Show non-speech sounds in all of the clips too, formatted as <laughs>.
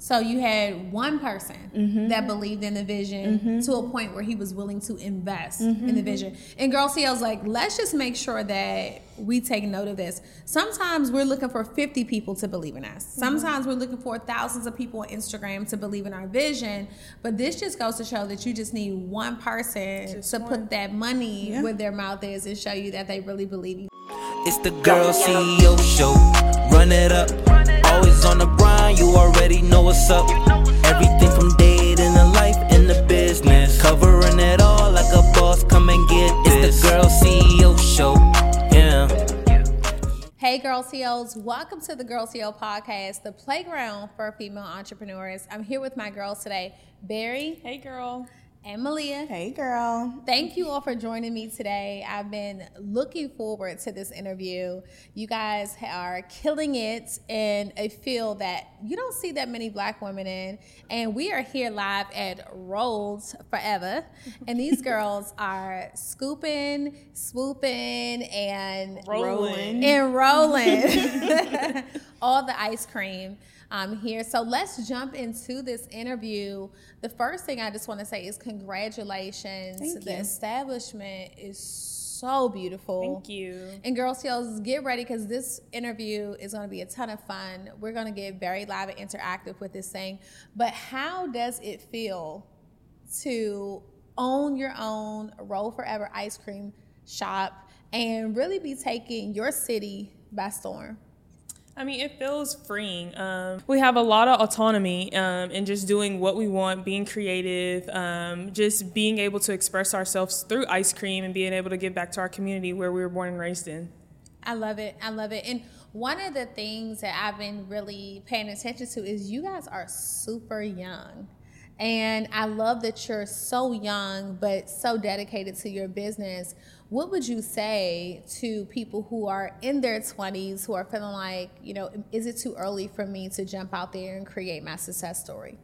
So you had one person Mm-hmm. that believed in the vision to a point where he was willing to invest in the vision. And Girl CEOs like, let's just make sure that we take note of this. Sometimes we're looking for 50 people to believe in us. Mm-hmm. Sometimes we're looking for thousands of people on Instagram to believe in our vision. But this just goes to show that you just need one person to put that money where their mouth is and show you that they really believe you. It's the Girl CEO Show. Run it up. Always on the grind, you already know what's up. Everything from dating to life in the business. Covering it all like a boss, come and get this. It's the Girl CEO Show. Yeah. Hey, Girl CEOs, welcome to the Girl CEO podcast, the playground for female entrepreneurs. I'm here with my girls today, Bari Hey, girl. And Maliyah. Hey, girl. Thank you all for joining me today. I've been looking forward to this interview. You guys are killing it in a field that you don't see that many black women in. And we are here live at Rolled Forever. And these <laughs> girls are scooping, swooping, and Rolling. and rolling <laughs> all the ice cream um, here. So let's jump into this interview. The first thing I just want to say is congratulations. Thank the you. establishment is so beautiful. Thank you. And Girl CEOs, get ready because this interview is going to be a ton of fun. We're going to get very live and interactive with this thing. But how does it feel to own your own Rolled Forever ice cream shop and really be taking your city by storm? I mean, it feels freeing. Um, we have a lot of autonomy um, in just doing what we want, being creative, um, just being able to express ourselves through ice cream and being able to give back to our community where we were born and raised in. I love it. I love it. And one of the things that I've been really paying attention to is you guys are super young. And I love that you're so young, but so dedicated to your business. What would you say to people who are in their 20s who are feeling like, you know, is it too early for me to jump out there and create my success story?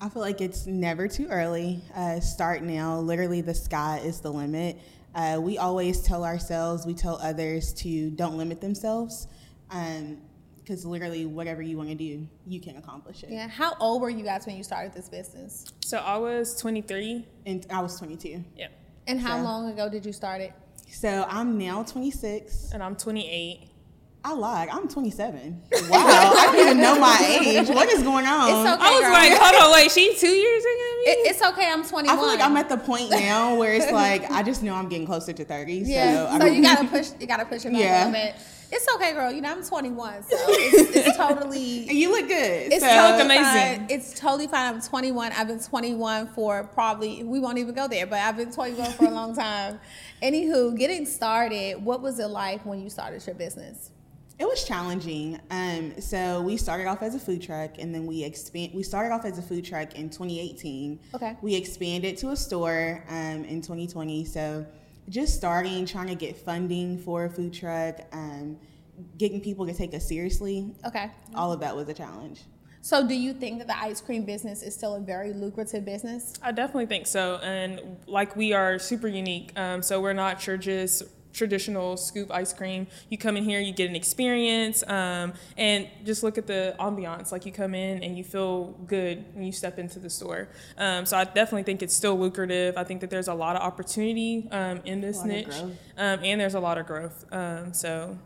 I feel like it's never too early. Uh, start now. Literally, the sky is the limit. Uh, we always tell ourselves, we tell others to don't limit themselves, because literally, whatever you want to do, you can accomplish it. Yeah. How old were you guys when you started this business? So I was 23. And I was 22. Yeah. And how So- long ago did you start it? So I'm now 26. And I'm 28. I lied. I'm 27. <laughs> Wow. I don't even know my age. What is going on? It's okay. I was girl. like, hold on, wait, she's two years ago? It- it's okay. I'm 21. I feel like I'm at the point now where it's like I just know I'm getting closer to 30. <laughs> Yeah. So, I So, don't- you gotta push. You gotta push it back Yeah. a little bit. It's okay, girl. You know I'm 21, so <laughs> it's, it's totally. You look good. It's so, totally amazing. fine. It's totally fine. I'm 21. I've been 21 for probably we won't even go there, but I've been 21 for a long <laughs> time. Anywho, getting started. What was it like when you started your business? It was challenging. Um, so we started off as a food truck, and then we expand. We started off as a food truck in 2018. Okay. We expanded to a store um, in 2020. So just starting, trying to get funding for a food truck, um, getting people to take us seriously. Okay. All of that was a challenge. So, do you think that the ice cream business is still a very lucrative business? I definitely think so. And like we are super unique. Um, so we're not sure just traditional scoop ice cream. You come in here, you get an experience, um, and just look at the ambiance. Like you come in and you feel good when you step into the store. Um, so I definitely think it's still lucrative. I think that there's a lot of opportunity um, in this niche, um, and there's a lot of growth. Um, so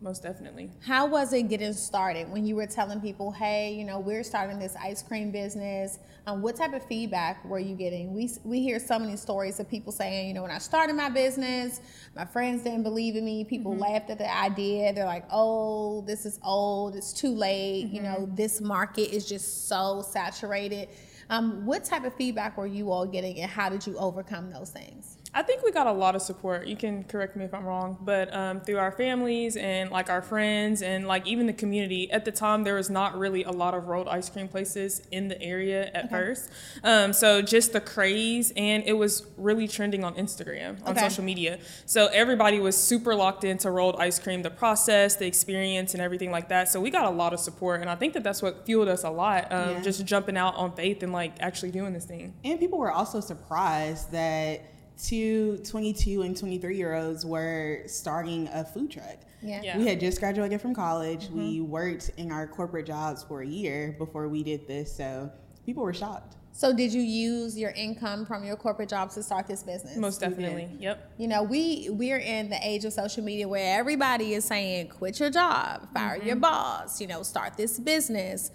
most definitely. How was it getting started when you were telling people, hey, you know, we're starting this ice cream business? Um, what type of feedback were you getting? We, we hear so many stories of people saying, you know, when I started my business, my friends didn't believe in me. People mm-hmm. laughed at the idea. They're like, oh, this is old. It's too late. Mm-hmm. You know, mm-hmm. this market is just so saturated. Um, what type of feedback were you all getting and how did you overcome those things? I think we got a lot of support. You can correct me if I'm wrong, but um, through our families and like our friends and like even the community. At the time, there was not really a lot of rolled ice cream places in the area at okay. first. Um, so just the craze, and it was really trending on Instagram, on okay. social media. So everybody was super locked into rolled ice cream, the process, the experience, and everything like that. So we got a lot of support, and I think that that's what fueled us a lot. Um, yeah. Just jumping out on faith and like actually doing this thing. And people were also surprised that two 22 and 23 year olds were starting a food truck. Yeah. yeah. We had just graduated from college. Mm-hmm. We worked in our corporate jobs for a year before we did this. So people were shocked. So did you use your income from your corporate jobs to start this business? Most definitely. Yep. You know, we we're in the age of social media where everybody is saying quit your job, fire mm-hmm. your boss, you know, start this business,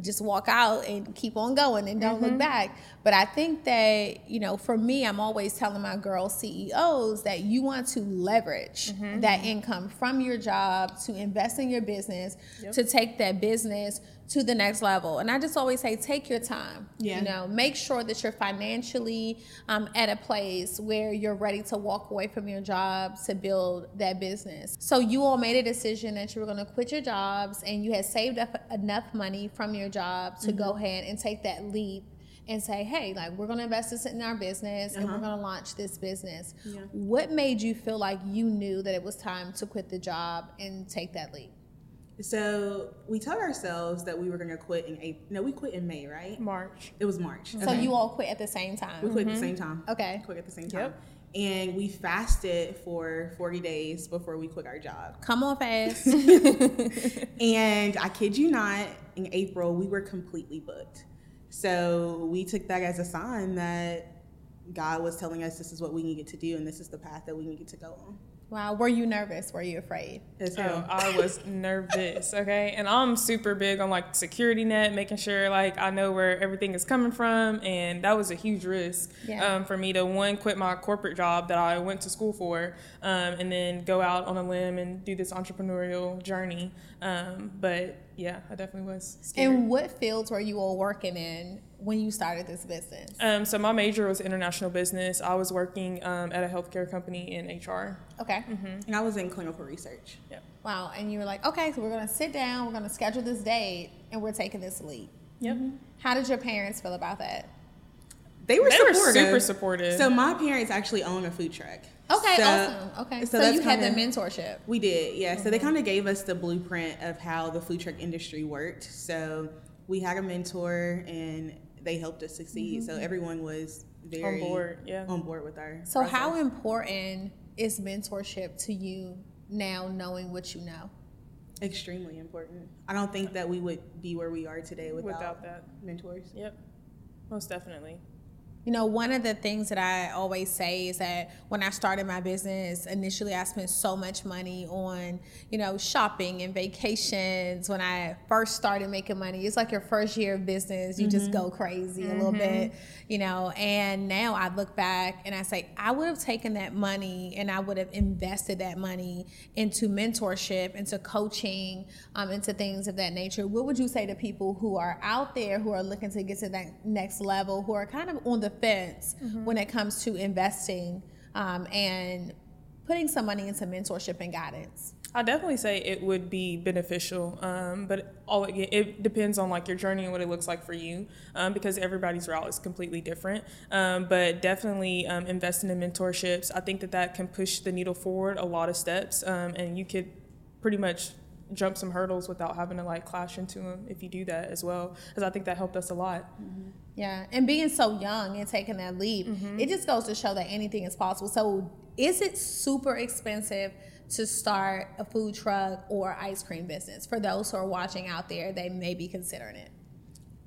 just walk out and keep on going and don't mm-hmm. look back. But I think that, you know, for me, I'm always telling my girl CEOs that you want to leverage mm-hmm. that income from your job to invest in your business, yep. to take that business to the next level. And I just always say, take your time. Yeah. You know, make sure that you're financially um, at a place where you're ready to walk away from your job to build that business. So you all made a decision that you were going to quit your jobs and you had saved up enough money from your job to mm-hmm. go ahead and take that leap and say, hey, like we're gonna invest this in our business uh-huh. and we're uh-huh. gonna launch this business. Yeah. What made you feel like you knew that it was time to quit the job and take that leap? So we told ourselves that we were going to quit in April. No, we quit in May, right? March. It was March. So okay. you all quit at the same time. We quit mm-hmm. at the same time. Okay. Quit at the same time. Yep. And we fasted for 40 days before we quit our job. Come on, fast. <laughs> and I kid you not, in April, we were completely booked. So we took that as a sign that God was telling us this is what we needed to do and this is the path that we needed to go on. Wow, were you nervous? Were you afraid? Oh, I was <laughs> nervous. Okay, and I'm super big on like security net, making sure like I know where everything is coming from, and that was a huge risk yeah. um, for me to one quit my corporate job that I went to school for, um, and then go out on a limb and do this entrepreneurial journey. Um, but yeah, I definitely was. Scared. And what fields were you all working in when you started this business? Um, so my major was international business. I was working um, at a healthcare company in HR. Okay. Mm-hmm. And I was in clinical research. Yeah. Wow. And you were like, okay, so we're going to sit down, we're going to schedule this date, and we're taking this leap. Yep. Mm-hmm. How did your parents feel about that? They were they supportive. were super supportive. So my parents actually own a food truck. Okay, so, awesome. Okay, so, so you had the mentorship. We did, yeah. Mm-hmm. So they mm-hmm. kind of gave us the blueprint of how the food truck industry worked. So we had a mentor, and they helped us succeed. Mm-hmm. So everyone was very on board, yeah, on board with our. So process. how important is mentorship to you now, knowing what you know? Extremely important. I don't think that we would be where we are today without, without that mentors. Yep, most definitely. You know, one of the things that I always say is that when I started my business, initially I spent so much money on, you know, shopping and vacations. When I first started making money, it's like your first year of business, you mm-hmm. just go crazy mm-hmm. a little mm-hmm. bit, you know. And now I look back and I say, I would have taken that money and I would have invested that money into mentorship, into coaching, um, into things of that nature. What would you say to people who are out there who are looking to get to that next level, who are kind of on the the fence mm-hmm. when it comes to investing um, and putting some money into mentorship and guidance? I definitely say it would be beneficial, um, but all it, it, depends on like your journey and what it looks like for you, um, because everybody's route is completely different. Um, but definitely um, investing in mentorships, I think that that can push the needle forward a lot of steps, um, and you could pretty much jump some hurdles without having to like clash into them if you do that as well because i think that helped us a lot mm-hmm. yeah and being so young and taking that leap mm-hmm. it just goes to show that anything is possible so is it super expensive to start a food truck or ice cream business for those who are watching out there they may be considering it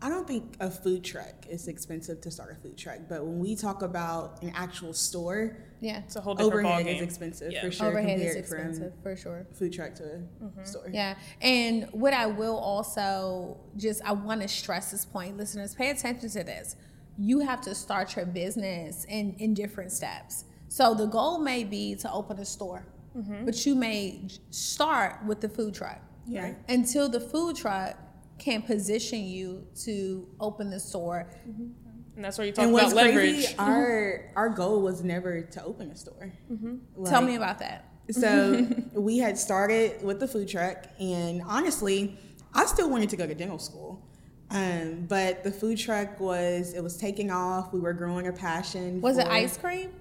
I don't think a food truck is expensive to start a food truck, but when we talk about an actual store, yeah It's a whole different overhead is expensive Yeah. for sure. overhead is compared from expensive for sure food truck to a store. Yeah. And what I will also just, I want to stress this point, listeners, pay attention to this. You have to start your business in, in different steps. So the goal may be to open a store, mm-hmm. but you may start with the food truck Yeah. until the food truck can position you to open the store. And that's where you talk And about leverage. crazy, our our goal was never to open a store. Tell Like- me about that. So <laughs> we had started with the food truck, and honestly, I still wanted to go to dental school. Um, but the food truck was it was taking off. We were growing a passion. Was it ice cream?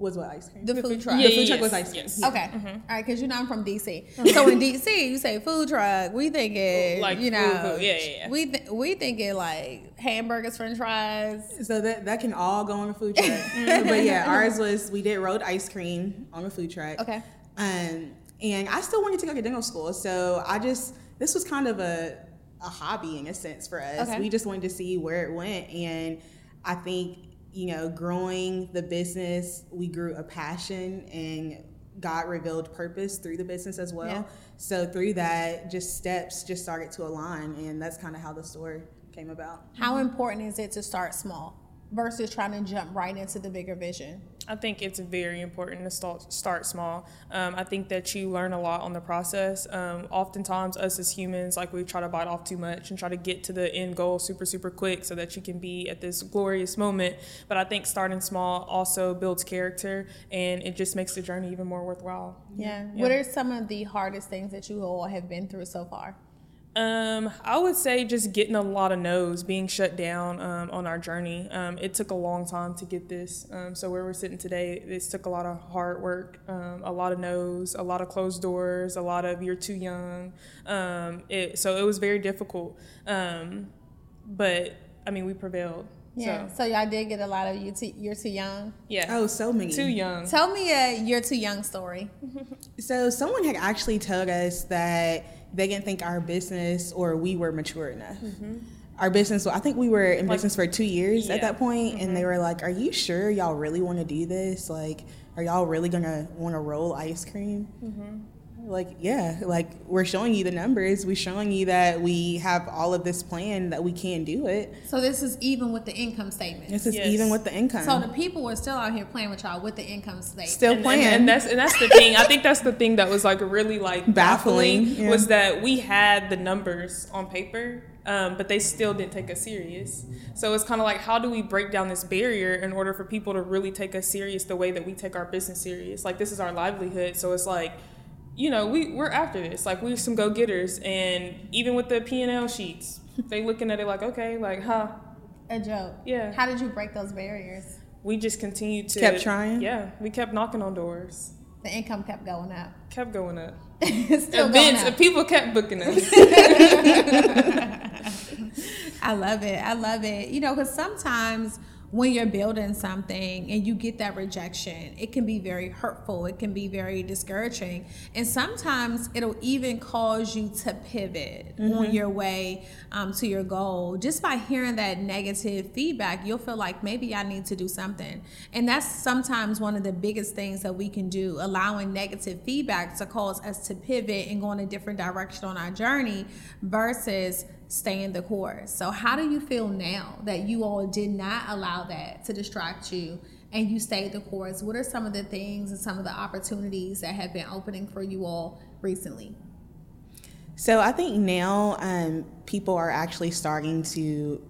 Was what ice cream? The food truck. Yeah, the food truck was ice cream. yes. Okay. All right, because you know I'm from DC. So in DC, you say food truck, we think it, Like you know, food. Yeah, yeah, yeah. we th- we think it like hamburgers, French fries. So that that can all go on a food truck. <laughs> but yeah, ours was we did rolled ice cream on a food truck. Okay. Um, and I still wanted to go to dental school, so I just this was kind of a a hobby in a sense for us. Okay. We just wanted to see where it went, and I think you know, growing the business, we grew a passion and God revealed purpose through the business as well. Yeah. So through that, just steps just started to align, and that's kind of how the store came about. How important is it to start small versus trying to jump right into the bigger vision? I think it's very important to start, start small. Um, I think that you learn a lot on the process. Um, oftentimes, us as humans, like we try to bite off too much and try to get to the end goal super, super quick so that you can be at this glorious moment. But I think starting small also builds character and it just makes the journey even more worthwhile. Yeah. What are some of the hardest things that you all have been through so far? Um, I would say just getting a lot of no's, being shut down um, on our journey. Um, it took a long time to get this. Um, so where we're sitting today, this took a lot of hard work, um, a lot of no's, a lot of closed doors, a lot of you're too young. Um, it, so it was very difficult. Um, but I mean, we prevailed. Yeah. So So, y'all did get a lot of you. Too, you're too young. yeah. Oh, so many. too young. Tell me a you're too young story. <laughs> So someone had actually told us that they didn't think our business or we were mature enough. Mm-hmm. Our business, I think we were in business for two years at yeah. that point, and they mm-hmm. were like, "Are you sure y'all really want to do this? Like, are y'all really gonna want to roll ice cream?" Mm-hmm. Like, yeah, like we're showing you the numbers. We're showing you that we have all of this plan that we can do it. So this is even with the income statement. This is Yes. even with the income. So the people were still out here playing with y'all with the income statement. Still and, playing. and, and that's and that's the thing. I think that's the thing that was like really like Baffling, baffling, yeah. was that we had the numbers on paper, um, but they still didn't take us serious. So it's kind of like how do we break down this barrier in order for people to really take us serious the way that we take our business serious? Like this is our livelihood, so it's like. You know, we we're after this. Like we're some go getters, and even with the P and L sheets, they looking at it like, okay, like, huh? a joke. Yeah. How did you break those barriers? We just continued to Kept trying? Yeah, we kept knocking on doors, The income kept going up. kept going up. <laughs> still going events up. people kept booking us. <laughs> <laughs> I love it. I love it. You know, because sometimes when you're building something and you get that rejection, it can be very hurtful. It can be very discouraging. And sometimes it'll even cause you to pivot on your way um, to your goal. Just by hearing that negative feedback, you'll feel like maybe I need to do something. And that's sometimes one of the biggest things that we can do, allowing negative feedback to cause us to pivot and go in a different direction on our journey versus staying the course. So, how do you feel now that you all did not allow that to distract you and you stayed the course? What are some of the things and some of the opportunities that have been opening for you all recently? So I think now um, people are actually starting to,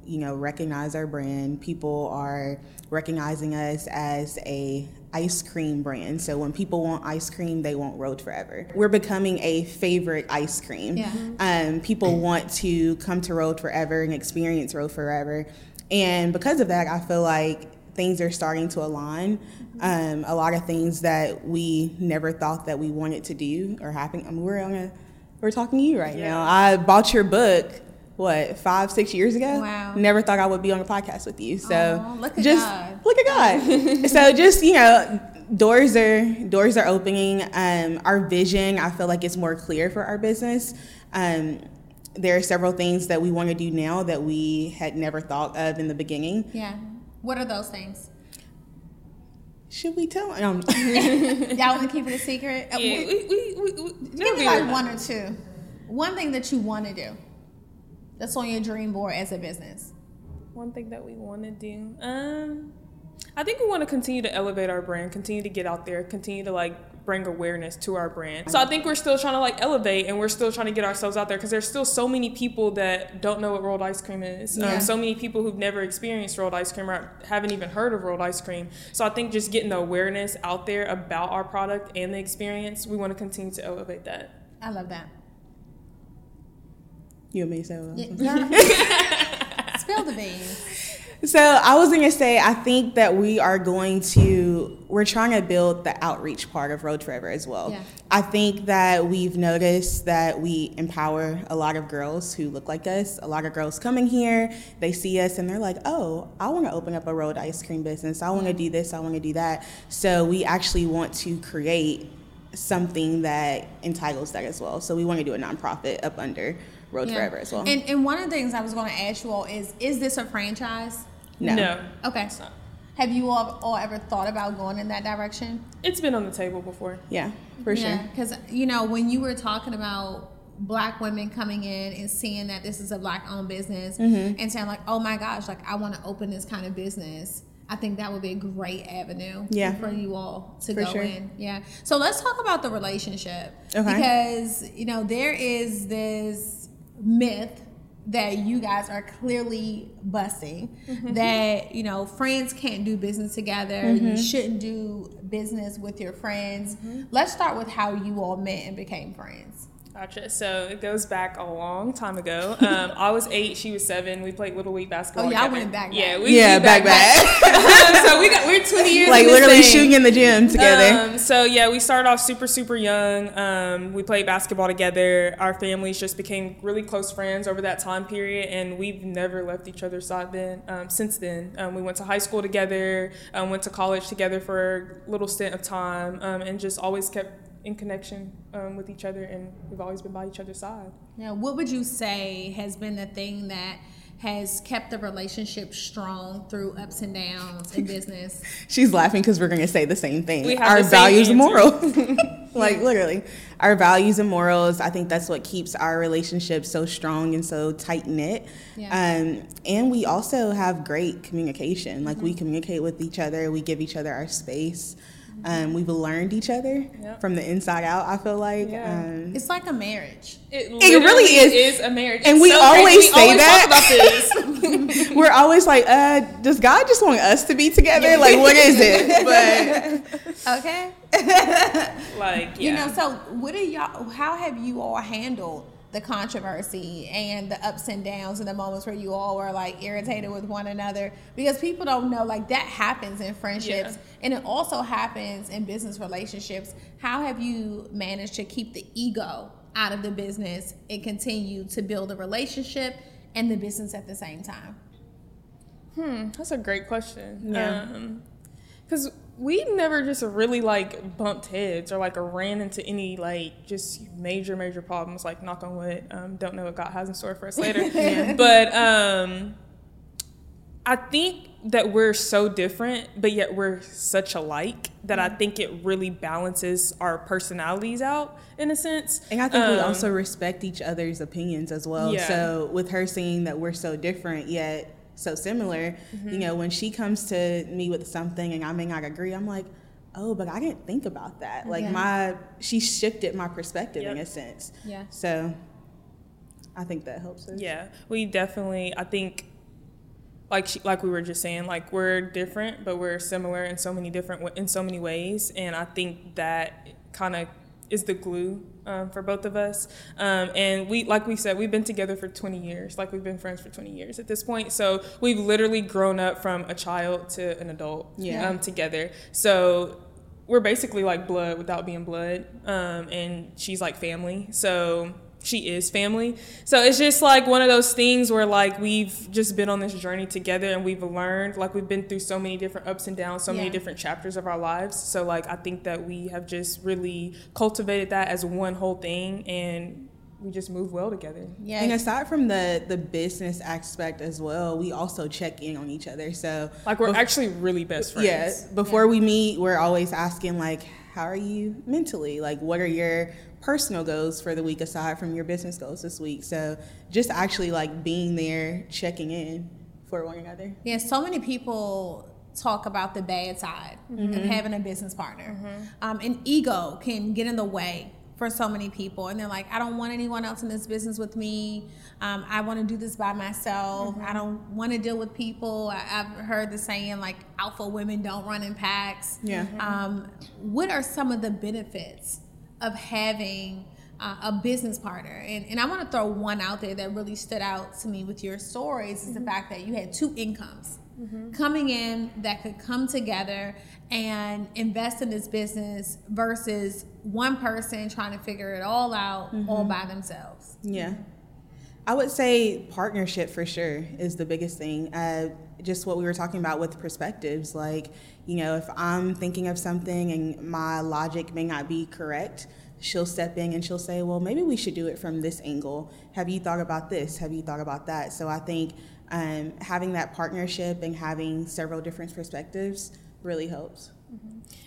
you know, recognize our brand. People are recognizing us as a ice cream brand. So when people want ice cream, they want Rolled Forever. We're becoming a favorite ice cream. Yeah. Um, people want to come to Rolled Forever and experience Rolled Forever, and because of that, I feel like things are starting to align. Um, a lot of things that we never thought that we wanted to do are happening. I mean, we're on a we're talking to you right now. I bought your book what five six years ago. Wow. Never thought I would be on a podcast with you. So Aw, look at just God. look at God. <laughs> so just you know, doors are doors are opening. Um, our vision, I feel like, is more clear for our business. Um, there are several things that we want to do now that we had never thought of in the beginning. Yeah. What are those things? Should we tell? Um, <laughs> Y'all want to keep it a secret? Yeah, wh- we, we, we, we, Give that'd me like one or two. One thing that you want to do. That's on your dream board as a business. One thing that we want to do. Um, I think we want to continue to elevate our brand, continue to get out there, continue to like bring awareness to our brand. So I think we're still trying to like elevate and we're still trying to get ourselves out there because there's still so many people that don't know what rolled ice cream is. Yeah. Um, so many people who've never experienced rolled ice cream or haven't even heard of rolled ice cream. So I think just getting the awareness out there about our product and the experience, we want to continue to elevate that. I love that. You and me, so. Uh, <laughs> Spill the beans. So I was gonna say, I think that we are going to, we're trying to build the outreach part of Rolled Forever as well. Yeah. I think that we've noticed that we empower a lot of girls who look like us. A lot of girls coming here, they see us and they're like, oh, I want to open up a rolled ice cream business. I want to do this. I want to do that. So we actually want to create something that entitles that as well. So we want to do a nonprofit up under Rolled Yeah. Forever as well. And, and one of the things I was going to ask you all is is this a franchise? no. Okay. not. Have you all, all ever thought about going in that direction? It's been on the table before. Yeah, for sure. Because, you know, when you were talking about black women coming in and seeing that this is a black owned business Mm-hmm. and saying, like, oh my gosh, like, I want to open this kind of business. I think that would be a great avenue Yeah. for you all to For go sure. in. Yeah. So let's talk about the relationship. Okay. Because, you know, there is this myth that you guys are clearly busting Mm-hmm. that, you know, friends can't do business together. Mm-hmm. You shouldn't do business with your friends. Let's start with how you all met and became friends. Gotcha. So it goes back a long time ago. Um, I was eight, she was seven. We played little league basketball. Oh, y'all together. went back, Yeah, back. we Yeah, we back back. <laughs> so we got we're twenty years. like literally thing. shooting in the gym together. Um, so yeah, we started off super super young. Um, we played basketball together. Our families just became really close friends over that time period, and we've never left each other's side. Then um, since then, um, we went to high school together, um, went to college together for a little stint of time, um, and just always kept in connection um, with each other, and we've always been by each other's side. Now, what would you say has been the thing that has kept the relationship strong through ups and downs in <laughs> business? She's laughing because we're going to say the same thing. We have Our the same values and morals. <laughs> <laughs> like literally, our values and morals. I think that's what keeps our relationship so strong and so tight knit. Yeah. Um, and we also have great communication. Like Mm-hmm. we communicate with each other. We give each other our space. Um, we've learned each other Yep. from the inside out. I feel like. Yeah. Um, It's like a marriage. It, really literally is. a marriage, And It's we so always crazy. say we that. Talk about this. <laughs> <laughs> we're always like, uh, does God just want us to be together? Like, what is it? <laughs> But Okay. like yeah. You know, so what are y'all? How have you all handled the controversy and the ups and downs and the moments where you all were like irritated with one another? Because people don't know, like that happens in friendships, Yeah. and it also happens in business relationships. How have you managed to keep the ego out of the business and continue to build a relationship and the business at the same time? Hmm, that's a great question. Yeah. Because we never just really like bumped heads or like ran into any like just major, major problems. Like knock on wood. Um, don't know what God has in store for us <laughs> later. But um, I think that we're so different, but yet we're such alike that I think it really balances our personalities out in a sense. And I think we Um, also respect each other's opinions as well. Yeah. So with her seeing that we're so different yet so similar, Mm-hmm. you know, when she comes to me with something and I may not agree, I'm like, oh, but I didn't think about that. Like Yeah. my, she shifted my perspective in a sense. Yeah. So I think that helps us. Yeah, we definitely. I think, like she, like we were just saying, like we're different, but we're similar in so many different in so many ways, and I think that kind of is the glue um, for both of us. Um, and we, like we said, we've been together for 20 years. Like we've been friends for 20 years at this point. So we've literally grown up from a child to an adult Yeah. um, together. So we're basically like blood without being blood, um, and she's like family. So she is family. So it's just like one of those things where like we've just been on this journey together and we've learned like we've been through so many different ups and downs, so Yeah. many different chapters of our lives. So like I think that we have just really cultivated that as one whole thing and we just move well together. Yeah. And aside from the the business aspect as well, we also check in on each other. So Like we're bef- actually really best friends. yeah, before we meet, we're always asking like, how are you mentally? Like, what are your personal goals for the week aside from your business goals this week? So just actually like being there, checking in for one another. Yeah, so many people talk about the bad side of having a business partner. Um, and ego can get in the way for so many people. And they're like, I don't want anyone else in this business with me. Um, I want to do this by myself. I don't want to deal with people. I, I've heard the saying, like, alpha women don't run in packs. Yeah. Um, what are some of the benefits of having uh, a business partner? And, and I want to throw one out there that really stood out to me with your stories is the fact that you had two incomes coming in that could come together and invest in this business versus one person trying to figure it all out all by themselves. Yeah. I would say partnership for sure is the biggest thing. Uh, just what we were talking about with perspectives. Like, you know, if I'm thinking of something and my logic may not be correct, she'll step in and she'll say, well, maybe we should do it from this angle. Have you thought about this? Have you thought about that? So I think um, having that partnership and having several different perspectives really helps.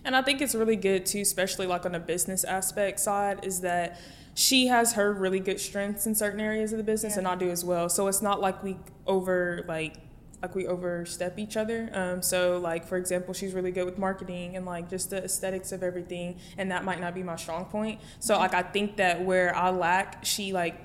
And I think it's really good too, especially like on the business aspect side, is that she has her really good strengths in certain areas of the business, and I do as well. So it's not like we over like like we overstep each other. Um, so like for example, she's really good with marketing and like just the aesthetics of everything, and that might not be my strong point. So like I think that where I lack, she like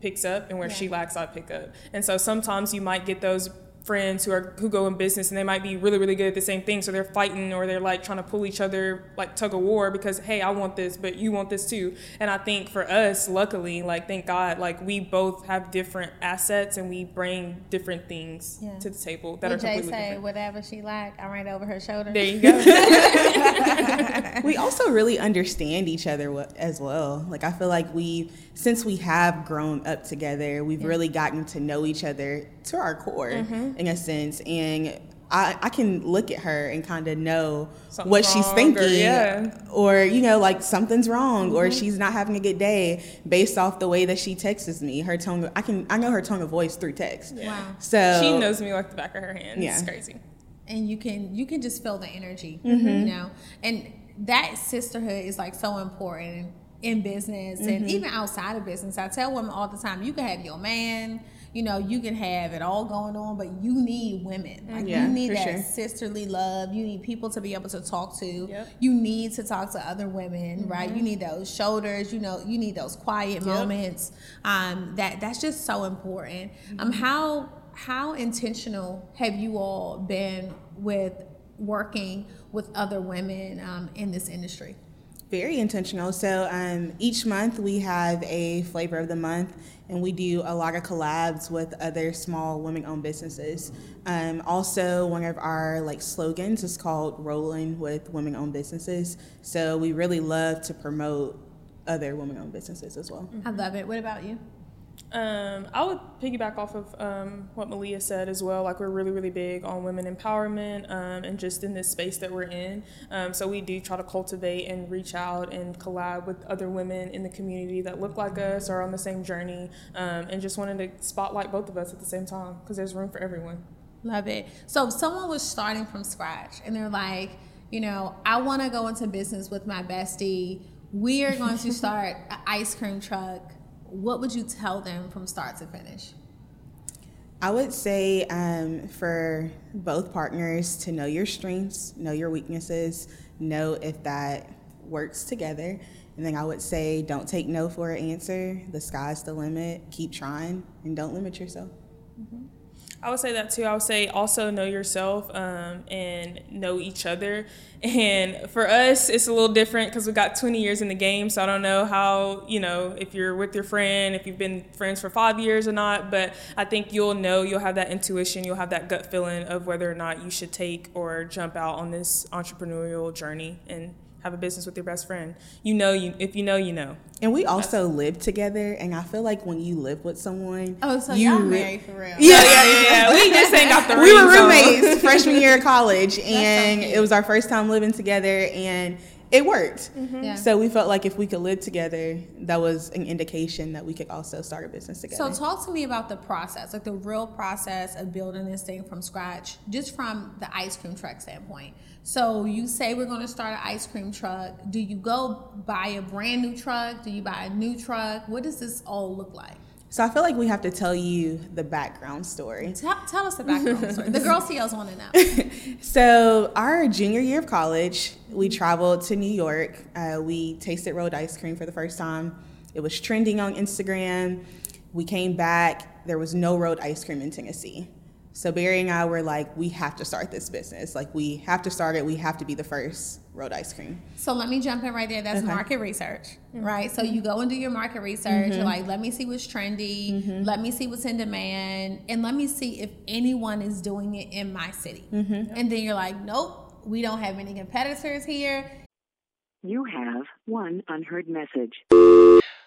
picks up, and where she lacks, I pick up. And so sometimes you might get those friends who are who go in business and they might be really really good at the same thing so they're fighting or they're like trying to pull each other like tug of war because hey I want this but you want this too and I think for us luckily like thank God like we both have different assets and we bring different things Yeah. to the table that What are Jay completely say, different whatever she like, I'm right over her shoulder. there you go <laughs> we also really understand each other as well. Like I feel like we, since we have grown up together, we've really gotten to know each other to our core, Mm-hmm. In a sense. And I, I can look at her and kind of know Something's what she's wrong or- thinking, yeah. or you know, like something's wrong, or Mm-hmm. she's not having a good day based off the way that she texts me. Her tone, I can, I know her tone of voice through text. Wow. So she knows me like the back of her hand Yeah. it's crazy and you can you can just feel the energy Mm-hmm. you know and that sisterhood is like so important in business Mm-hmm. and even outside of business i tell women all the time you can have your man you know you can have it all going on but you need women like Yeah, you need that sure. sisterly love you need people to be able to talk to Yep. you need to talk to other women Mm-hmm. right you need those shoulders you know you need those quiet moments um, that that's just so important um, Mm-hmm. how how intentional have you all been with working with other women um, in this industry Very intentional. So um, each month we have a flavor of the month, and we do a lot of collabs with other small women-owned businesses. Um, also, one of our like slogans is called "Rolling with Women-Owned Businesses." So we really love to promote other women-owned businesses as well. i love it what about you Um, I would piggyback off of um, what Maliyah said as well. Like we're really, really big on women empowerment um, and just in this space that we're in. Um, so we do try to cultivate and reach out and collab with other women in the community that look like us or on the same journey, um, and just wanted to spotlight both of us at the same time because there's room for everyone. Love it. So if someone was starting from scratch and they're like, you know, I want to go into business with my bestie. We are going to <laughs> start an ice cream truck. What would you tell them from start to finish? I would say um, for both partners to know your strengths, know your weaknesses, know if that works together. And then I would say don't take no for an answer. The sky's the limit. Keep trying and don't limit yourself. I would say that too. I would say also know yourself um, and know each other. <laughs> And for us, it's a little different because we got 20 years in the game. So I don't know how, you know, if you're with your friend, if you've been friends for five years or not. But I think you'll know, you'll have that intuition, you'll have that gut feeling of whether or not you should take or jump out on this entrepreneurial journey and have a business with your best friend. You know, you if you know, you know. And we also live together, and I feel like when you live with someone, Oh, so you y'all re- married for real? Yeah, Yeah, yeah. We just ain't got the <laughs> we were rings on. roommates freshman year of college, <laughs> and it was our first time living together, and it worked. Mm-hmm. Yeah. So we felt like if we could live together, that was an indication that we could also start a business together. So talk to me about the process, like the real process of building this thing from scratch, just from the ice cream truck standpoint. So you say we're going to start an ice cream truck. Do you go buy a brand new truck? Do you buy a new truck? What does this all look like? so I feel like we have to tell you the background story. Tell, tell us the background <laughs> story. The girl CEOs want to know. <laughs> So our junior year of college, we traveled to New York. Uh, we tasted rolled ice cream for the first time. It was trending on Instagram. We came back. There was no rolled ice cream in Tennessee. So Bari and I were like, we have to start this business. Like we have to start it. We have to be the first rolled ice cream. So let me jump in right there. That's Okay. market research, mm-hmm. right? So you go and do your market research. You're mm-hmm. like, let me see what's trendy. Mm-hmm. Let me see what's in demand, and let me see if anyone is doing it in my city. And then you're like, nope, we don't have any competitors here. You have one unheard message.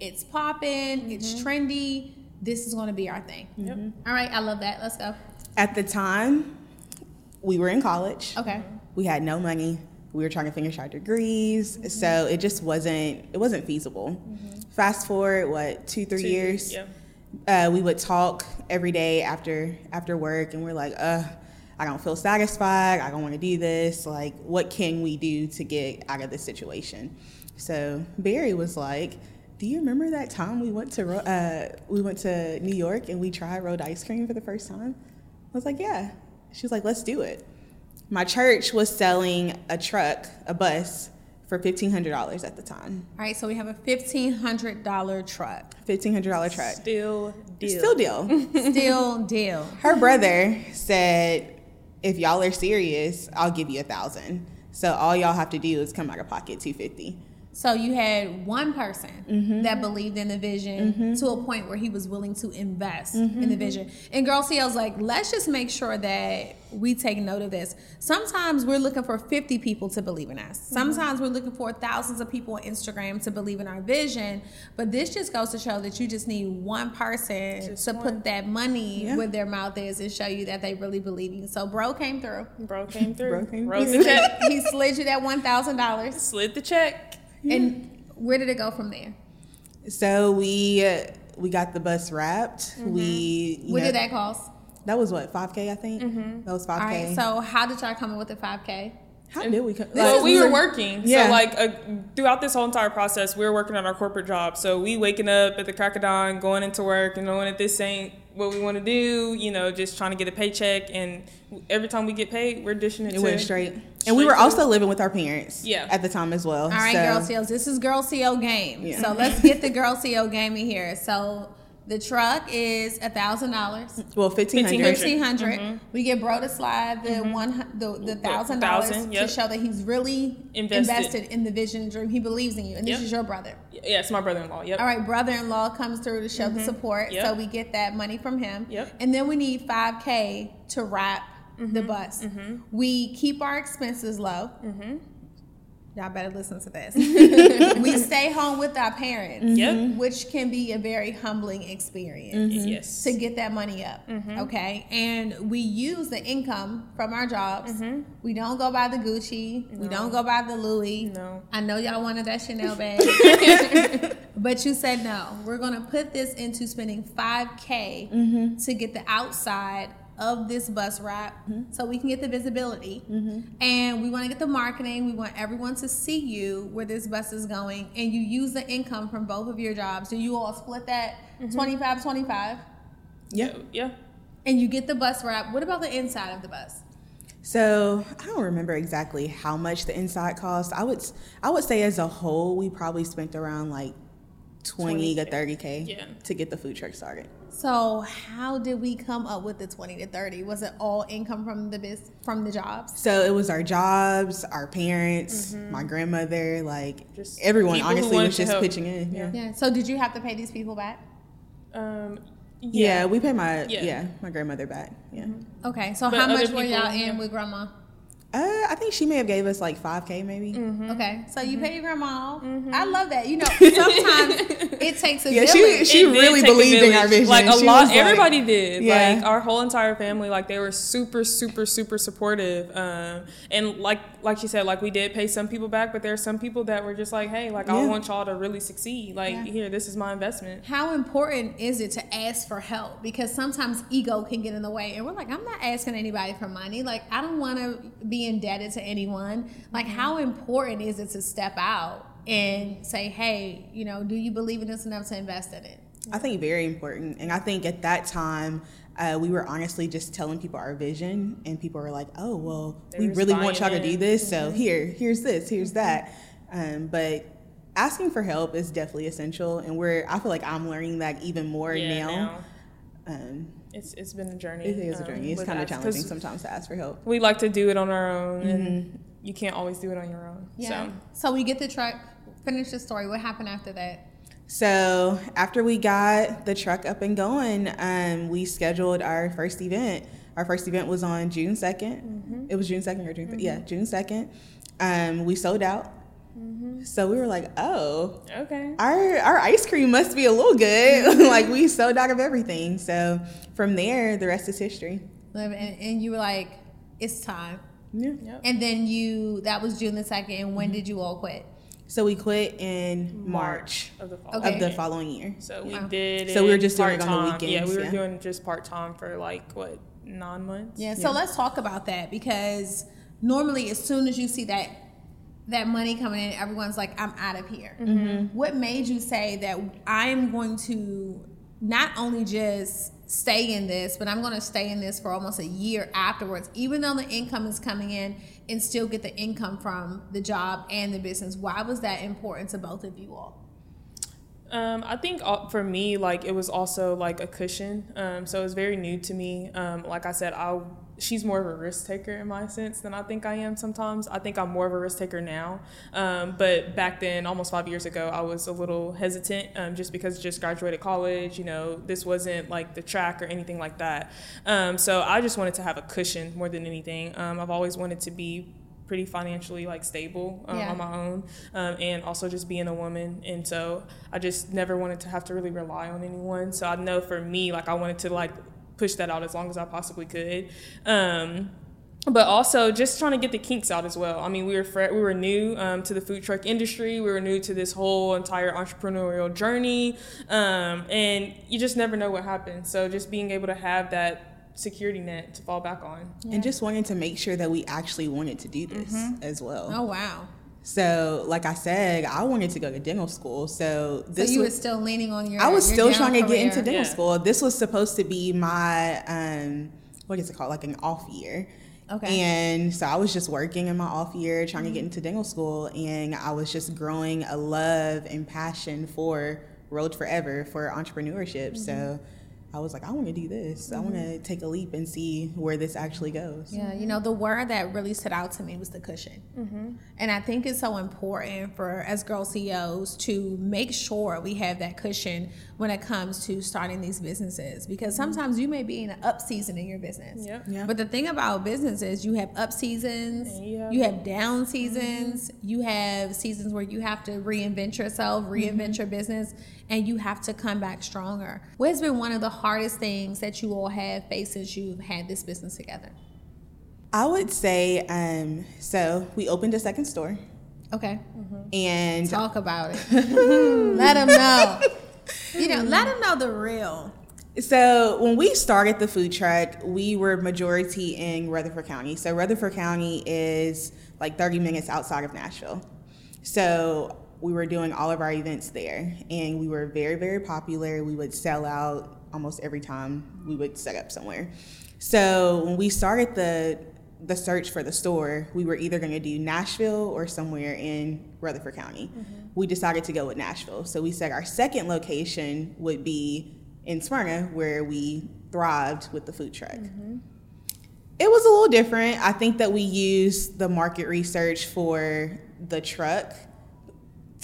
It's popping, it's trendy. This is going to be our thing. All right, I love that. Let's go. At the time, we were in college. Okay. We had no money. We were trying to finish our degrees, so it just wasn't it wasn't feasible. Fast forward, what two three years? Yep. uh, we would talk every day after after work, and we're like, uh, I don't feel satisfied. I don't want to do this. Like, what can we do to get out of this situation? So Bari was like, Do you remember that time we went to uh, we went to New York and we tried rolled ice cream for the first time? I was like, Yeah. She was like, Let's do it. My church was selling a truck, a bus, for fifteen hundred dollars at the time. All right, so we have a $1,500 truck. Fifteen hundred dollar truck. Still deal. Still deal. <laughs> Still deal. her brother said, "If y'all are serious, I'll give you a thousand. So all y'all have to do is come out of pocket two fifty. So you had one person Mm-hmm. that believed in the vision to a point where he was willing to invest in Mm-hmm. the vision. And Girl CEOs like, let's just make sure that we take note of this. Sometimes we're looking for 50 people to believe in us. Mm-hmm. Sometimes we're looking for thousands of people on Instagram to believe in our vision. But this just goes to show that you just need one person to put that money Yeah. where their mouth is and show you that they really believe in you. So bro came through. Bro came through. Bro came Wrote through. the check. he slid you that $1,000. Slid the check. And where did it go from there? So we uh, we got the bus wrapped. We Mm-hmm. What know, did that cost? That was what five k I think. That was five k. right. So how did y'all come up with the five k? How did we come? Well, like, we were working. Yeah. So like uh, throughout this whole entire process, we were working on our corporate job. So we waking up at the crack of dawn, going into work, and knowing that this ain't what we want to do. You know, just trying to get a paycheck, and every time we get paid, we're dishing it. It to, went straight. And we were also living with our parents. Yeah. At the time as well. All right, so, girl CEOs. This is girl CEO game. Yeah. So let's get the girl CEO game in here. So the truck is a thousand dollars. Well, fifteen hundred. Fifteen mm-hmm. We get bro to slide the mm-hmm. one the the thousand dollars thousand, to show that he's really Invested. invested. in the vision and dream. He believes in you, and this is your brother. Yeah, it's my brother-in-law. Yep. All right, brother-in-law comes through to show the mm-hmm. support, Yep. so we get that money from him. Yep. And then we need five k to wrap the bus. We keep our expenses low. Y'all better listen to this. <laughs> we stay home with our parents, Yep. which can be a very humbling experience Yes. to get that money up. Mm-hmm. Okay. And we use the income from our jobs. We don't go buy the Gucci. We don't go buy the Louis. No. I know y'all wanted that Chanel <laughs> bag. <laughs> but you said no. We're going to put this into spending 5K Mm-hmm. to get the outside of this bus wrap so we can get the visibility. Mm-hmm. And we want to get the marketing. We want everyone to see you where this bus is going. And you use the income from both of your jobs. Do you all split that Mm-hmm. 25 25? Yeah. Yeah. And you get the bus wrap. What about the inside of the bus? So I don't remember exactly how much the inside cost. I would I would say as a whole we probably spent around like twenty to 20K. thirty k Yeah. to get the food truck started. So how did we come up with the 20 to 30? Was it all income from the biz from the jobs? So it was our jobs, our parents, my grandmother, like Mm-hmm. Just everyone honestly was just help. pitching in. Yeah. Yeah. So did you have to pay these people back? Um, Yeah, yeah. we paid my Yeah. yeah. my grandmother back. Yeah. Okay. So But how much were y'all in yeah. with grandma? Uh, I think she may have gave us like five k maybe. Mm-hmm. Okay. So you pay your grandma. I love that. You know, <laughs> sometimes it takes a Yeah, she- village. she It really believed in our vision. Like a She lot, was like- everybody did. Yeah. Like our whole entire family, like they were super, super, super supportive. Um, and like, like she said, like we did pay some people back, but there are some people that were just like, hey, like I want y'all to really succeed. Like Yeah. here, this is my investment. how important is it to ask for help? Because sometimes ego can get in the way, and we're like, I'm not asking anybody for money. Like, I don't want to be indebted to anyone. Like, how important is it to step out and say, hey, you know, do you believe in this enough to invest in it? I think very important. And I think at that time, uh, we were honestly just telling people our vision, and people were like, "Oh, well, They we really want y'all to do this, so here, here's this, here's that." Um, but asking for help is definitely essential, and we're I feel like I'm learning that even more Yeah, now. Um, It's it's been a journey. it is a um, journey. It's kind of challenging sometimes to ask for help. We like to do it on our own, and you can't always do it on your own. Yeah. So So we get the truck. Finish the story. What happened after that? So after we got the truck up and going, um, we scheduled our first event. Our first event was on June 2nd It was June second or June th- yeah June second. Um, we sold out. Mm-hmm. So we were like, oh, okay. our our ice cream must be a little good. <laughs> like we sold out of everything. So from there, the rest is history. And, and you were like, it's time. Yeah. Yep. And then you, that was June the 2nd. And when mm-hmm. did you all quit? So we quit in March of the fall. Okay. of the following year. So we Wow. did. So we were it just doing it on the part-time. Yeah, we were yeah. doing just part time for like what nine months. Yeah, so let's talk about that because normally as soon as you see that that money coming in, everyone's like, I'm out of here. What made you say that I'm going to not only just stay in this, but I'm going to stay in this for almost a year afterwards, even though the income is coming in and still get the income from the job and the business? Why was that important to both of you all? Um, I think uh, for me, like it was also like a cushion. Um, so it was very new to me. Um, like I said, I she's more of a risk taker in my sense than I think I am sometimes. I think I'm more of a risk taker now. Um, but back then, almost five years ago, I was a little hesitant um, just because I just graduated college. You know, this wasn't like the track or anything like that. Um, so I just wanted to have a cushion more than anything. Um, I've always wanted to be pretty financially like stable um, Yeah. on my own um, and also just being a woman and so i just never wanted to have to really rely on anyone so i know for me like i wanted to like push that out as long as i possibly could um, but also just trying to get the kinks out as well. I mean, we were fre- we were new um, to the food truck industry. We were new to this whole entire entrepreneurial journey, um, and you just never know what happens. So just being able to have that security net to fall back on, and just wanting to make sure that we actually wanted to do this as well. Oh wow. So, like I said, I wanted to go to dental school. So this so you were still leaning on your. I was your still dental trying to get into career. dental Yeah. school. This was supposed to be my um, what is it called? Like an off year. Okay. And so I was just working in my off year, trying to get into dental school, and I was just growing a love and passion for Rolled Forever for entrepreneurship. So I was like, I want to do this. I want to mm-hmm. take a leap and see where this actually goes. Yeah, you know, the word that really stood out to me was the cushion. Mm-hmm. And I think it's so important for as girl CEOs to make sure we have that cushion when it comes to starting these businesses because mm-hmm. sometimes you may be in an up season in your business. Yep. Yeah. But the thing about business is you have up seasons, And you have- you have down seasons, you have seasons where you have to reinvent yourself, reinvent your business, and you have to come back stronger. What has been one of the hardest things that you all have faced since you've had this business together? I would say, um, so we opened a second store, Okay. and Talk about it. <laughs> let them know. You know, let them know the real. So when we started the food truck, we were majority in Rutherford County. So Rutherford County is like 30 minutes outside of Nashville. So we were doing all of our events there, and we were very, very popular. We would sell out almost every time we would set up somewhere. So when we started the the search for the store, we were either going to do Nashville or somewhere in Rutherford County. Mm-hmm. We decided to go with Nashville. So we said our second location would be in Smyrna, where we thrived with the food truck. Mm-hmm. It was a little different. I think that we used the market research for the truck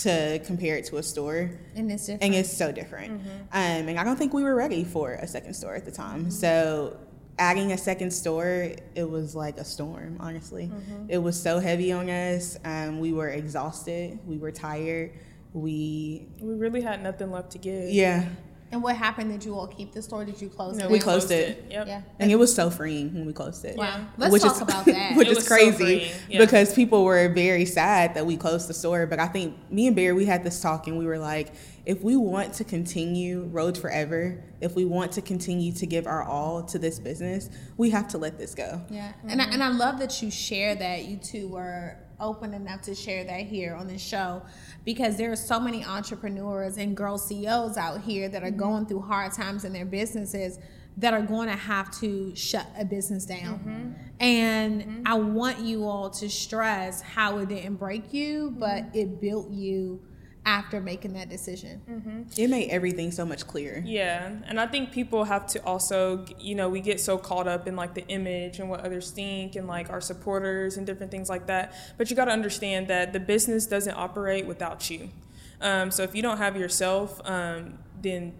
to compare it to a store And it's different. and it's so different. Um, and I don't think we were ready for a second store at the time. So adding a second store, it was like a storm. Honestly, it was so heavy on us. Um, we were exhausted. We were tired. We we really had nothing left to give. yeah, and what happened? Did you all keep the store? Did you close No, it? We down? closed it. Yep. Yeah. and it was so freeing when we closed it. Wow. Let's which talk is, about that. <laughs> which It is was so crazy freeing, yeah. because people were very sad that we closed the store. But I think me and Bari, we had this talk and we were like, if we want to continue Rolled Forever, if we want to continue to give our all to this business, we have to let this go. Yeah, and I, and I love that you share that. You two were open enough to share that here on this show because there are so many entrepreneurs and girl CEOs out here that are mm-hmm. going through hard times in their businesses that are going to have to shut a business down. Mm-hmm. And mm-hmm. I want you all to stress how it didn't break you, but it built you after making that decision. It made everything so much clearer. Yeah, and I think people have to also, you know, we get so caught up in like the image and what others think and like our supporters and different things like that. But you got to understand that the business doesn't operate without you. Um, so if you don't have yourself, um, then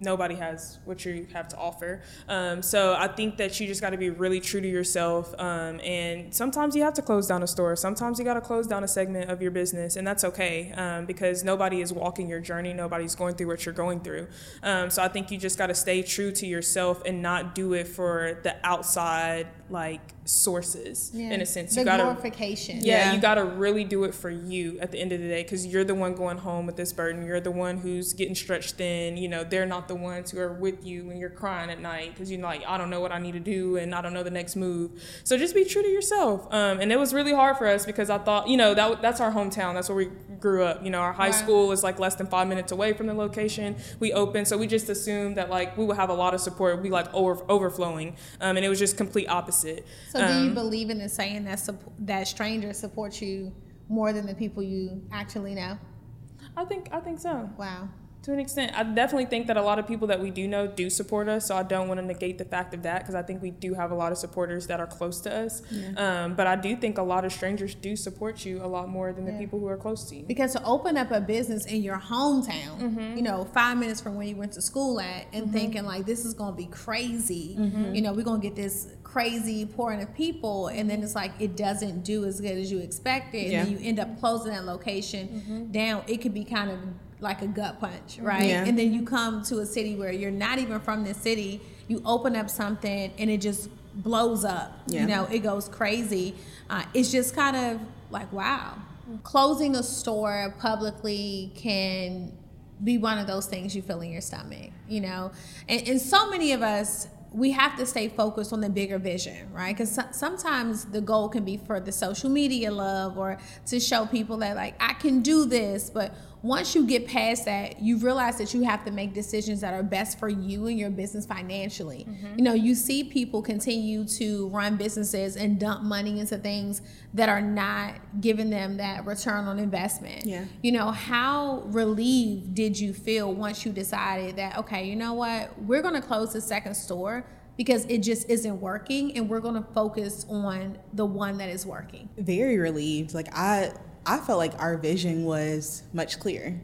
nobody has what you have to offer. Um, so I think that you just got to be really true to yourself. Um, and sometimes you have to close down a store. Sometimes you got to close down a segment of your business, and that's okay um, because nobody is walking your journey. Nobody's going through what you're going through. Um, so I think you just got to stay true to yourself and not do it for the outside like sources in a sense. the You gotta glorification. yeah, Yeah. you got to really do it for you at the end of the day because you're the one going home with this burden. You're the one who's getting stretched thin. You know, they're not the ones who are with you when you're crying at night because you're like, I don't know what I need to do and I don't know the next move. So just be true to yourself. Um, and it was really hard for us because I thought, you know, that that's our hometown. That's where we grew up. You know, our high Right. school is like less than five minutes away from the location we opened. So we just assumed that like we would have a lot of support. Be like over, overflowing. Um, and it was just complete opposite. So do you Um, believe in the saying that that strangers support you more than the people you actually know? I think I think so. Wow. To an extent, I definitely think that a lot of people that we do know do support us. So I don't want to negate the fact of that because I think we do have a lot of supporters that are close to us. Um, but I do think a lot of strangers do support you a lot more than the people who are close to you. Because to open up a business in your hometown, Mm-hmm. you know, five minutes from where you went to school at, and thinking like this is gonna be crazy, Mm-hmm. you know, we're gonna get this crazy pouring of people, and then it's like it doesn't do as good as you expected, and then you end up closing that location Mm-hmm. down. It could be kind of like a gut punch, right? Yeah. And then you come to a city where you're not even from this city, you open up something, and it just blows up. Yeah. You know, it goes crazy. Uh, it's just kind of like wow. Closing a store publicly can be one of those things you feel in your stomach. You know, and, and so many of us we have to stay focused on the bigger vision, right? Because so- sometimes the goal can be for the social media love or to show people that, like, I can do this. But once you get past that, you realize that you have to make decisions that are best for you and your business financially. Mm-hmm. You know, you see people continue to run businesses and dump money into things that are not giving them that return on investment. Yeah. You know, how relieved did you feel once you decided that, okay, you know what, we're going to close the second store because it just isn't working and we're going to focus on the one that is working? very relieved. Like I, I felt like our vision was much clearer.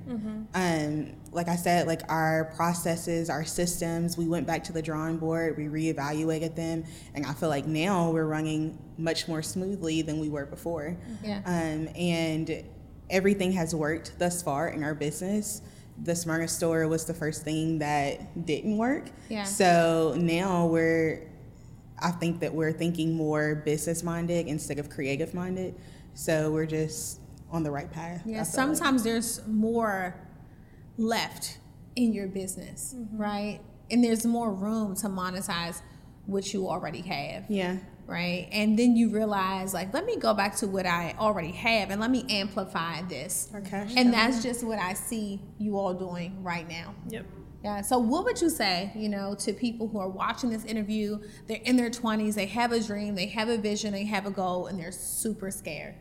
Um, like I said, like our processes, our systems, we went back to the drawing board, we reevaluated them, and I feel like now we're running much more smoothly than we were before. Yeah. Um, and everything has worked thus far in our business. The Smyrna store was the first thing that didn't work. Yeah. So now we're I think that we're thinking more business minded instead of creative minded. So we're just on the right path. Yeah, feel like. sometimes there's more left in your business, mm-hmm. right? And there's more room to monetize what you already have. Yeah. right? And then you realize, like, let me go back to what I already have and let me amplify this. Okay. And that's just what I see you all doing right now. Yep. Yeah. So, what would you say, you know, to people who are watching this interview? They're in their 20s, they have a dream, they have a vision, they have a goal, and they're super scared.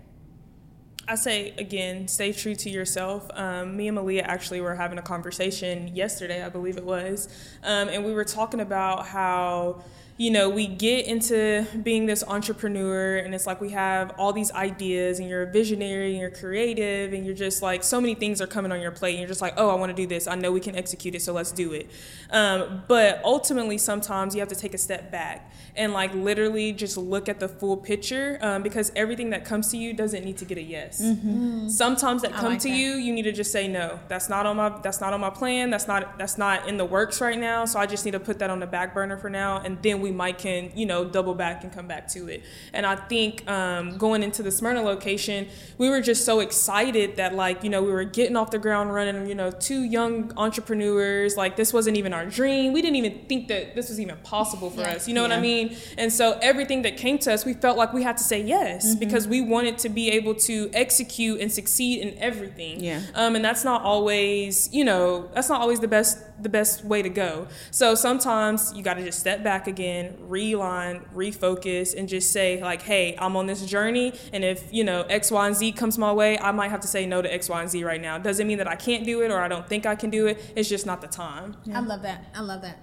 I say again, stay true to yourself. Um, me and Maliyah actually were having a conversation yesterday, I believe it was, um, and we were talking about how you know we get into being this entrepreneur, and it's like we have all these ideas, and you're a visionary, and you're creative, and you're just like so many things are coming on your plate, and you're just like, oh, I want to do this. I know we can execute it, so let's do it. Um, but ultimately, sometimes you have to take a step back and like literally just look at the full picture um, because everything that comes to you doesn't need to get a yes. Mm-hmm. Mm. Sometimes that come like to that. you, you need to just say no. That's not on my that's not on my plan. That's not that's not in the works right now. So I just need to put that on the back burner for now, and then we might can you know double back and come back to it. And I think um, going into the Smyrna location, we were just so excited that like you know we were getting off the ground running. You know, two young entrepreneurs like this wasn't even our dream. We didn't even think that this was even possible for yeah. us. You know yeah. what I mean? 13. And so everything that came to us, we felt like we had to say yes mm-hmm. because we wanted to be able to execute and succeed in everything. Yeah. Um, and that's not always, you know, that's not always the best the best way to go. So sometimes you got to just step back again, realign, refocus, and just say like, hey, I'm on this journey, and if you know X, Y, and Z comes my way, I might have to say no to X, Y, and Z right now. Doesn't mean that I can't do it or I don't think I can do it. It's just not the time. Yeah. I love that. I love that.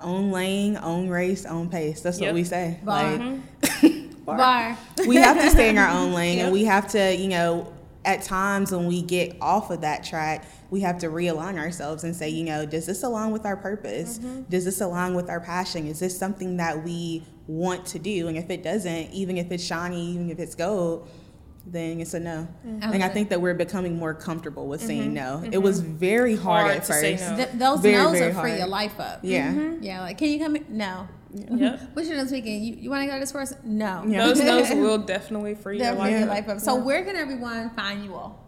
Own lane, own race, own pace. That's Yep. what we say. Bar. Like mm-hmm. <laughs> Bar. <laughs> we have to stay in our own <laughs> lane Yep. and we have to, you know, at times when we get off of that track, we have to realign ourselves and say, you know, does this align with our purpose? Mm-hmm. Does this align with our passion? Is this something that we want to do? And if it doesn't, even if it's shiny, even if it's gold, then it's a no. And I think that we're becoming more comfortable with saying no. It was very hard, Hard at first. no. Th- those Very, no's very will free hard. your life up. Yeah. Yeah, like, can you come in? No. Yep. What's your next weekend? You, you want to go to this person? No. Yeah. Those no's will definitely free your life. free your life up. So, where can everyone find you all?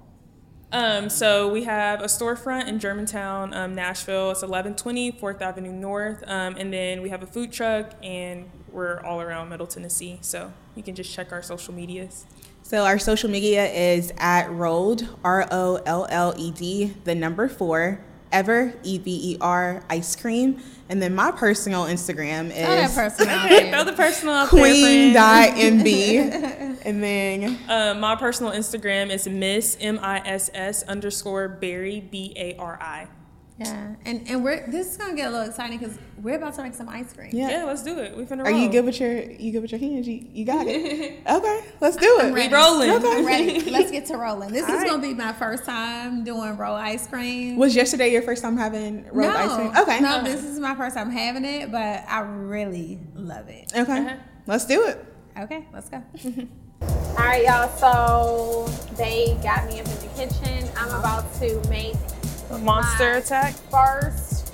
Um, so we have a storefront in Germantown, um, Nashville. It's 1120 4th Avenue North. Um, and then we have a food truck, and we're all around Middle Tennessee. So you can just check our social medias. So our social media is at rolled R O L L E D the number four ever E V E R ice cream, and then my personal Instagram Throw that is person out <laughs> throw the personal out queen there, dot mb, and then Uh, my personal Instagram is Miss M I S S underscore Bari B A R I. Yeah, and and we're this is gonna get a little exciting because we're about to make some ice cream. yeah. Yeah, let's do it. We finna Are you good with your you good with your hands? You, you got it. <laughs> okay, let's do it. ready. rolling. Okay. I'm ready. Let's get to rolling. This is All right. gonna be my first time doing roll ice cream. Was yesterday your first time having rolled no, ice cream? Okay. no, this is my first time having it, but I really love it. Okay. Uh-huh. Let's do it. Okay, let's go. <laughs> All right, y'all. So they got me up in the kitchen. I'm about to make Monster my attack. first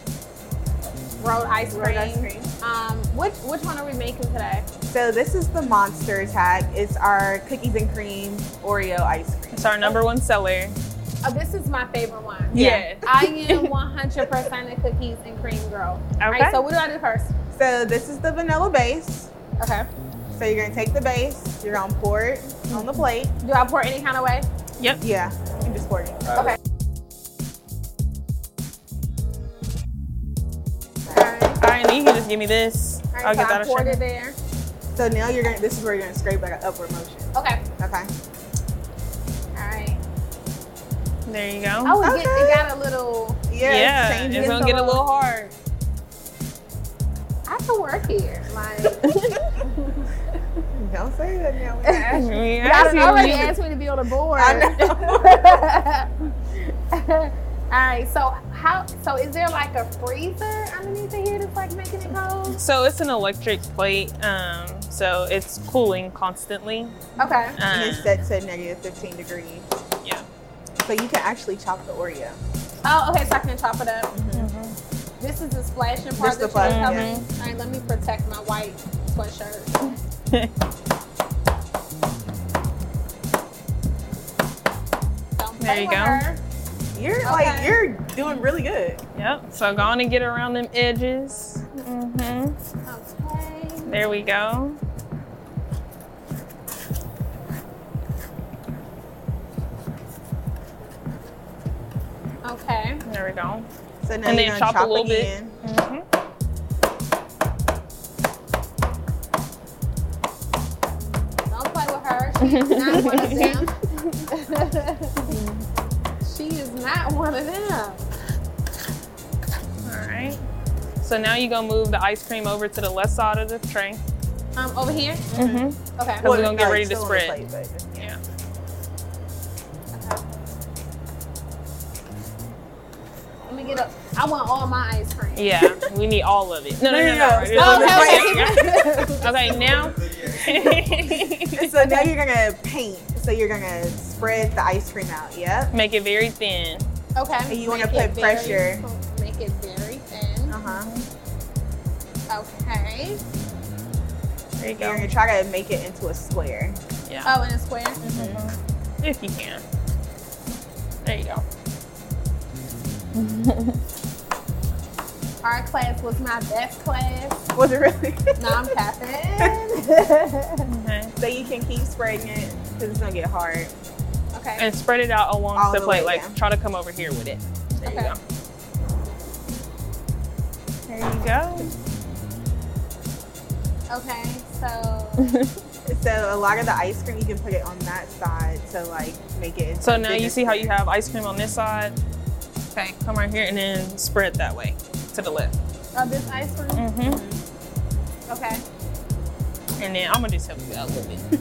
rolled ice cream. Rolled ice cream. Um, which which one are we making today? So this is the monster attack. It's our cookies and cream Oreo ice cream. It's our number one seller. Oh, this is my favorite one. Yeah. I am 100% a cookies and cream girl. All Okay. right, so what do I do first? So this is the vanilla base. Okay. So you're gonna take the base, you're gonna pour it on the plate. Do I pour any kind of way? Yep. Yeah, you can just pour it. in. Okay. Right. All right, you can just give me this. All right, I'll so get that I a poured sugar. it there. So now you're gonna. This is where you're gonna scrape like an upward motion. Okay. Okay. All right. There you go. Oh, it, get, Okay. it got a little. Yeah. yeah, change it's gonna get a little hard. I can work here. Like, <laughs> <laughs> Don't say that now. <laughs> We y'all asked done you already asked me to be on the board. I All right. So how? So is there like a freezer underneath it here that's like making it cold? So it's an electric plate, um, so it's cooling constantly. Okay. And Um, it's set to negative 15 degrees. yeah. So you can actually chop the Oreo. Oh, okay. So I can chop it up. This is the splashing part This the that you're splash, telling yeah. me. All right. Let me protect my white sweatshirt. <laughs> There you go. her. You're like you're doing really good. Yep. So go on and get around them edges. Mm-hmm. Okay. There we go. Okay. There we go. So now And then gonna chop a chop little bit. again. hmm Don't play with her. She is not one of them. <laughs> she not one of them. All right. So now you're gonna move the ice cream over to the left side of the tray. Um, over here. Mm-hmm. Okay. Because we're gonna get ready to still on spread. plate, but just- Yeah. Let me get up. I want all my ice cream. Yeah. We need all of it. No, no, no, No, no. no, Just no. on the Oh, plate. Okay, now. <laughs> So now you're gonna paint. So you're gonna spread the ice cream out. Yep. Make it very thin. Okay. And you wanna put it very- pressure. Make it very thin. Uh huh. Okay. There you go. You're gonna try to make it into a square. Yeah. Oh, in a square. Mm-hmm. If you can. There you go. <laughs> Our class was my best class. Was it really? No, I'm capping. <laughs> Okay. so you can keep spreading it because it's gonna get hard. Okay. And spread it out along All the plate. way, Like yeah. try to come over here with it. There Okay. you go. There you go. Okay. So. <laughs> So a lot of the ice cream you can put it on that side to like make it. Into So now you see how you have ice cream on this side? Okay, come right here and then spread that way to the left. Oh, this ice cream. Mm-hmm. Okay. And then I'm gonna just help you out a little bit.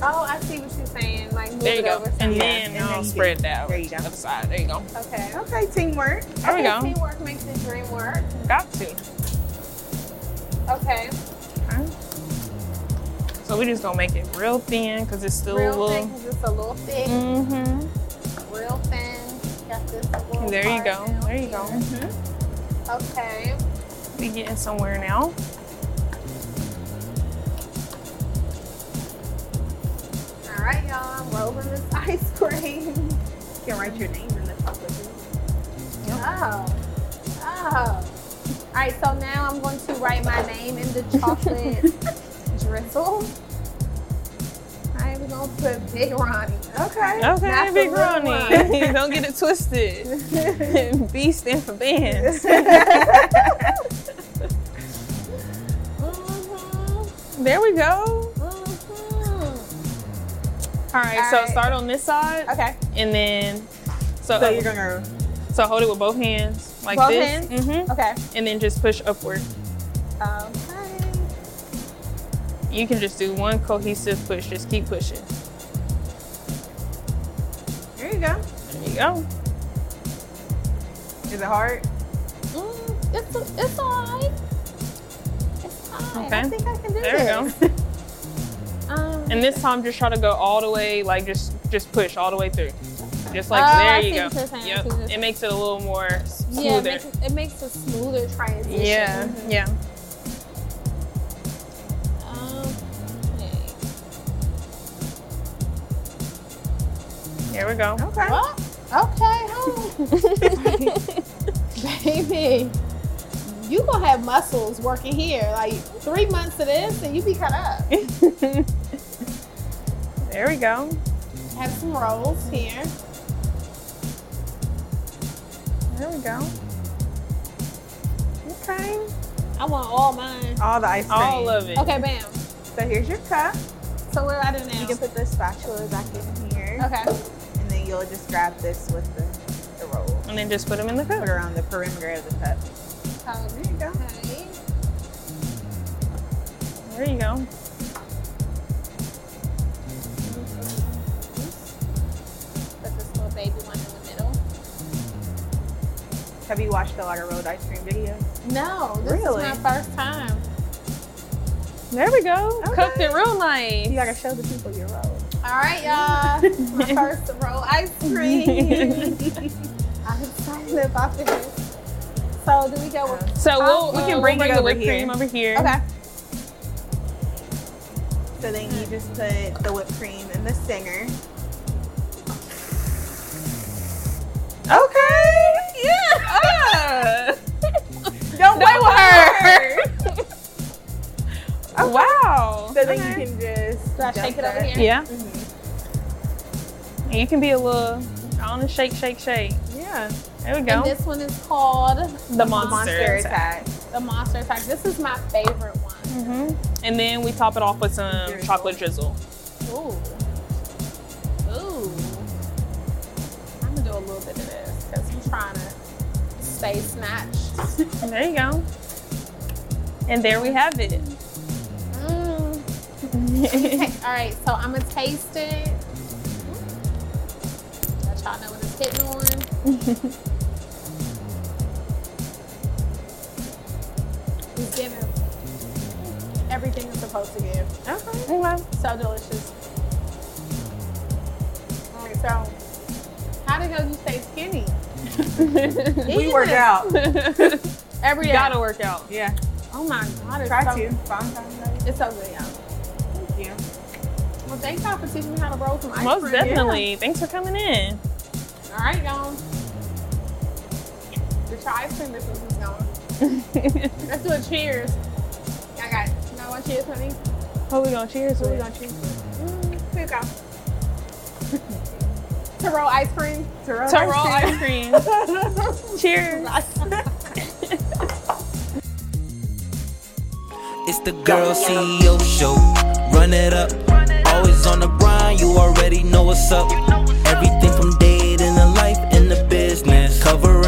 Oh, I see what you're saying. Like move There you it go. over. And some- then and then I'll spread can- that there over you go. the other side. There you go. Okay. Okay, teamwork. There we go. Teamwork makes the dream work. Got to. Okay. Okay. So we just gonna make it real thin because it's still a little. Real little. thin, 'cause it's a little thick. Mm-hmm. Real thin. Got this little There you go. There you here. go. Okay. We getting somewhere now. Right, y'all. I'm rolling this <laughs> ice cream. You can write your name in the chocolate. Oh. Oh. All right, so now I'm going to write my name in the chocolate <laughs> drizzle. Right, we're going to put Big Ronnie. Okay. Okay, Not Big Ronnie. Don't <laughs> get it twisted. B stand for bands. There we go. All right, All so right. start on this side, Okay. and then so So you're gonna. so hold it with both hands like Both this, hands? hmm Okay. and then just push upward. Okay. You can just do one cohesive push. Just keep pushing. There you go. There you go. Is it hard? Mm, it's it's all right. It's fine. I think I can do it. There we this. go. <laughs> Um, and this time, just try to go all the way, like just just push all the way through. Just like oh, there I you go. Yep. It, makes it a little more smoother. Yeah, it makes, it makes a smoother transition. Yeah, mm-hmm. yeah. Okay. Here we go. Okay. Well, okay, <laughs> <laughs> Baby you gonna have muscles working here. Like three months of this, and you be cut up. <laughs> There we go. have some rolls here. There we go. Okay. I want all mine. All the ice cream. All of it. Okay, bam. So here's your cup. So where I do now? You can put the spatula back in here. okay. And then you'll just grab this with the, the roll. And then just put them in the Put cup. it around the perimeter of the cup. Oh, There you go. Okay. There you go. Put this little baby one in the middle. Have you watched a lot of rolled ice cream videos? No, this Really? is my first time. There we go. Okay. Cooked it real nice. You gotta show the people your roll. All right, y'all. <laughs> my first roll ice cream. <laughs> I'm excited about this. So do we go with? So we'll, we can we'll bring it the over whipped here. cream over here. Okay. So then you just put the whipped cream in the singer. Okay. Yeah. <laughs> Don't play with her. Wow. So then Okay. you can just. Do I shake it over that. here? Yeah. Mhm. You can be a little on a shake, shake, shake. Yeah. There we go. And this one is called The monster. Monster attack. the Monster Attack. This is my favorite one. hmm And then we top it off with some Drizzle. chocolate drizzle. Ooh. Ooh. I'm gonna do a little bit of this because I'm trying to stay snatched. <laughs> There you go. And there we have it. Mm. <laughs> All right, so I'm gonna taste it. Let y'all know what it's hitting on. <laughs> it's giving everything it's supposed to give. Okay. Oh, okay. So delicious. All right, so how to go you stay skinny? <laughs> We work out. <laughs> Every day. Gotta work out. Yeah. Oh my god, it's Try so, to. Valentine's Day. It's so good, y'all. Thank you. Well, thank y'all for teaching me how to roll some ice Most cream. definitely. Thanks for coming in. All right, y'all. The try ice cream business is going. Let's do a cheers. I got. You know what cheers, honey? What we gonna cheers What we with? gonna cheers with? Mm, here you go. <laughs> to ice cream. To roll To roll ice cream. <laughs> cheers. <laughs> It's the Girl CEO Show. Run it up. Always on the grind, you already know what's up. Everything from dating to life in the business. Covering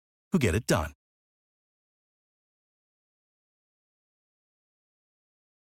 who get it done.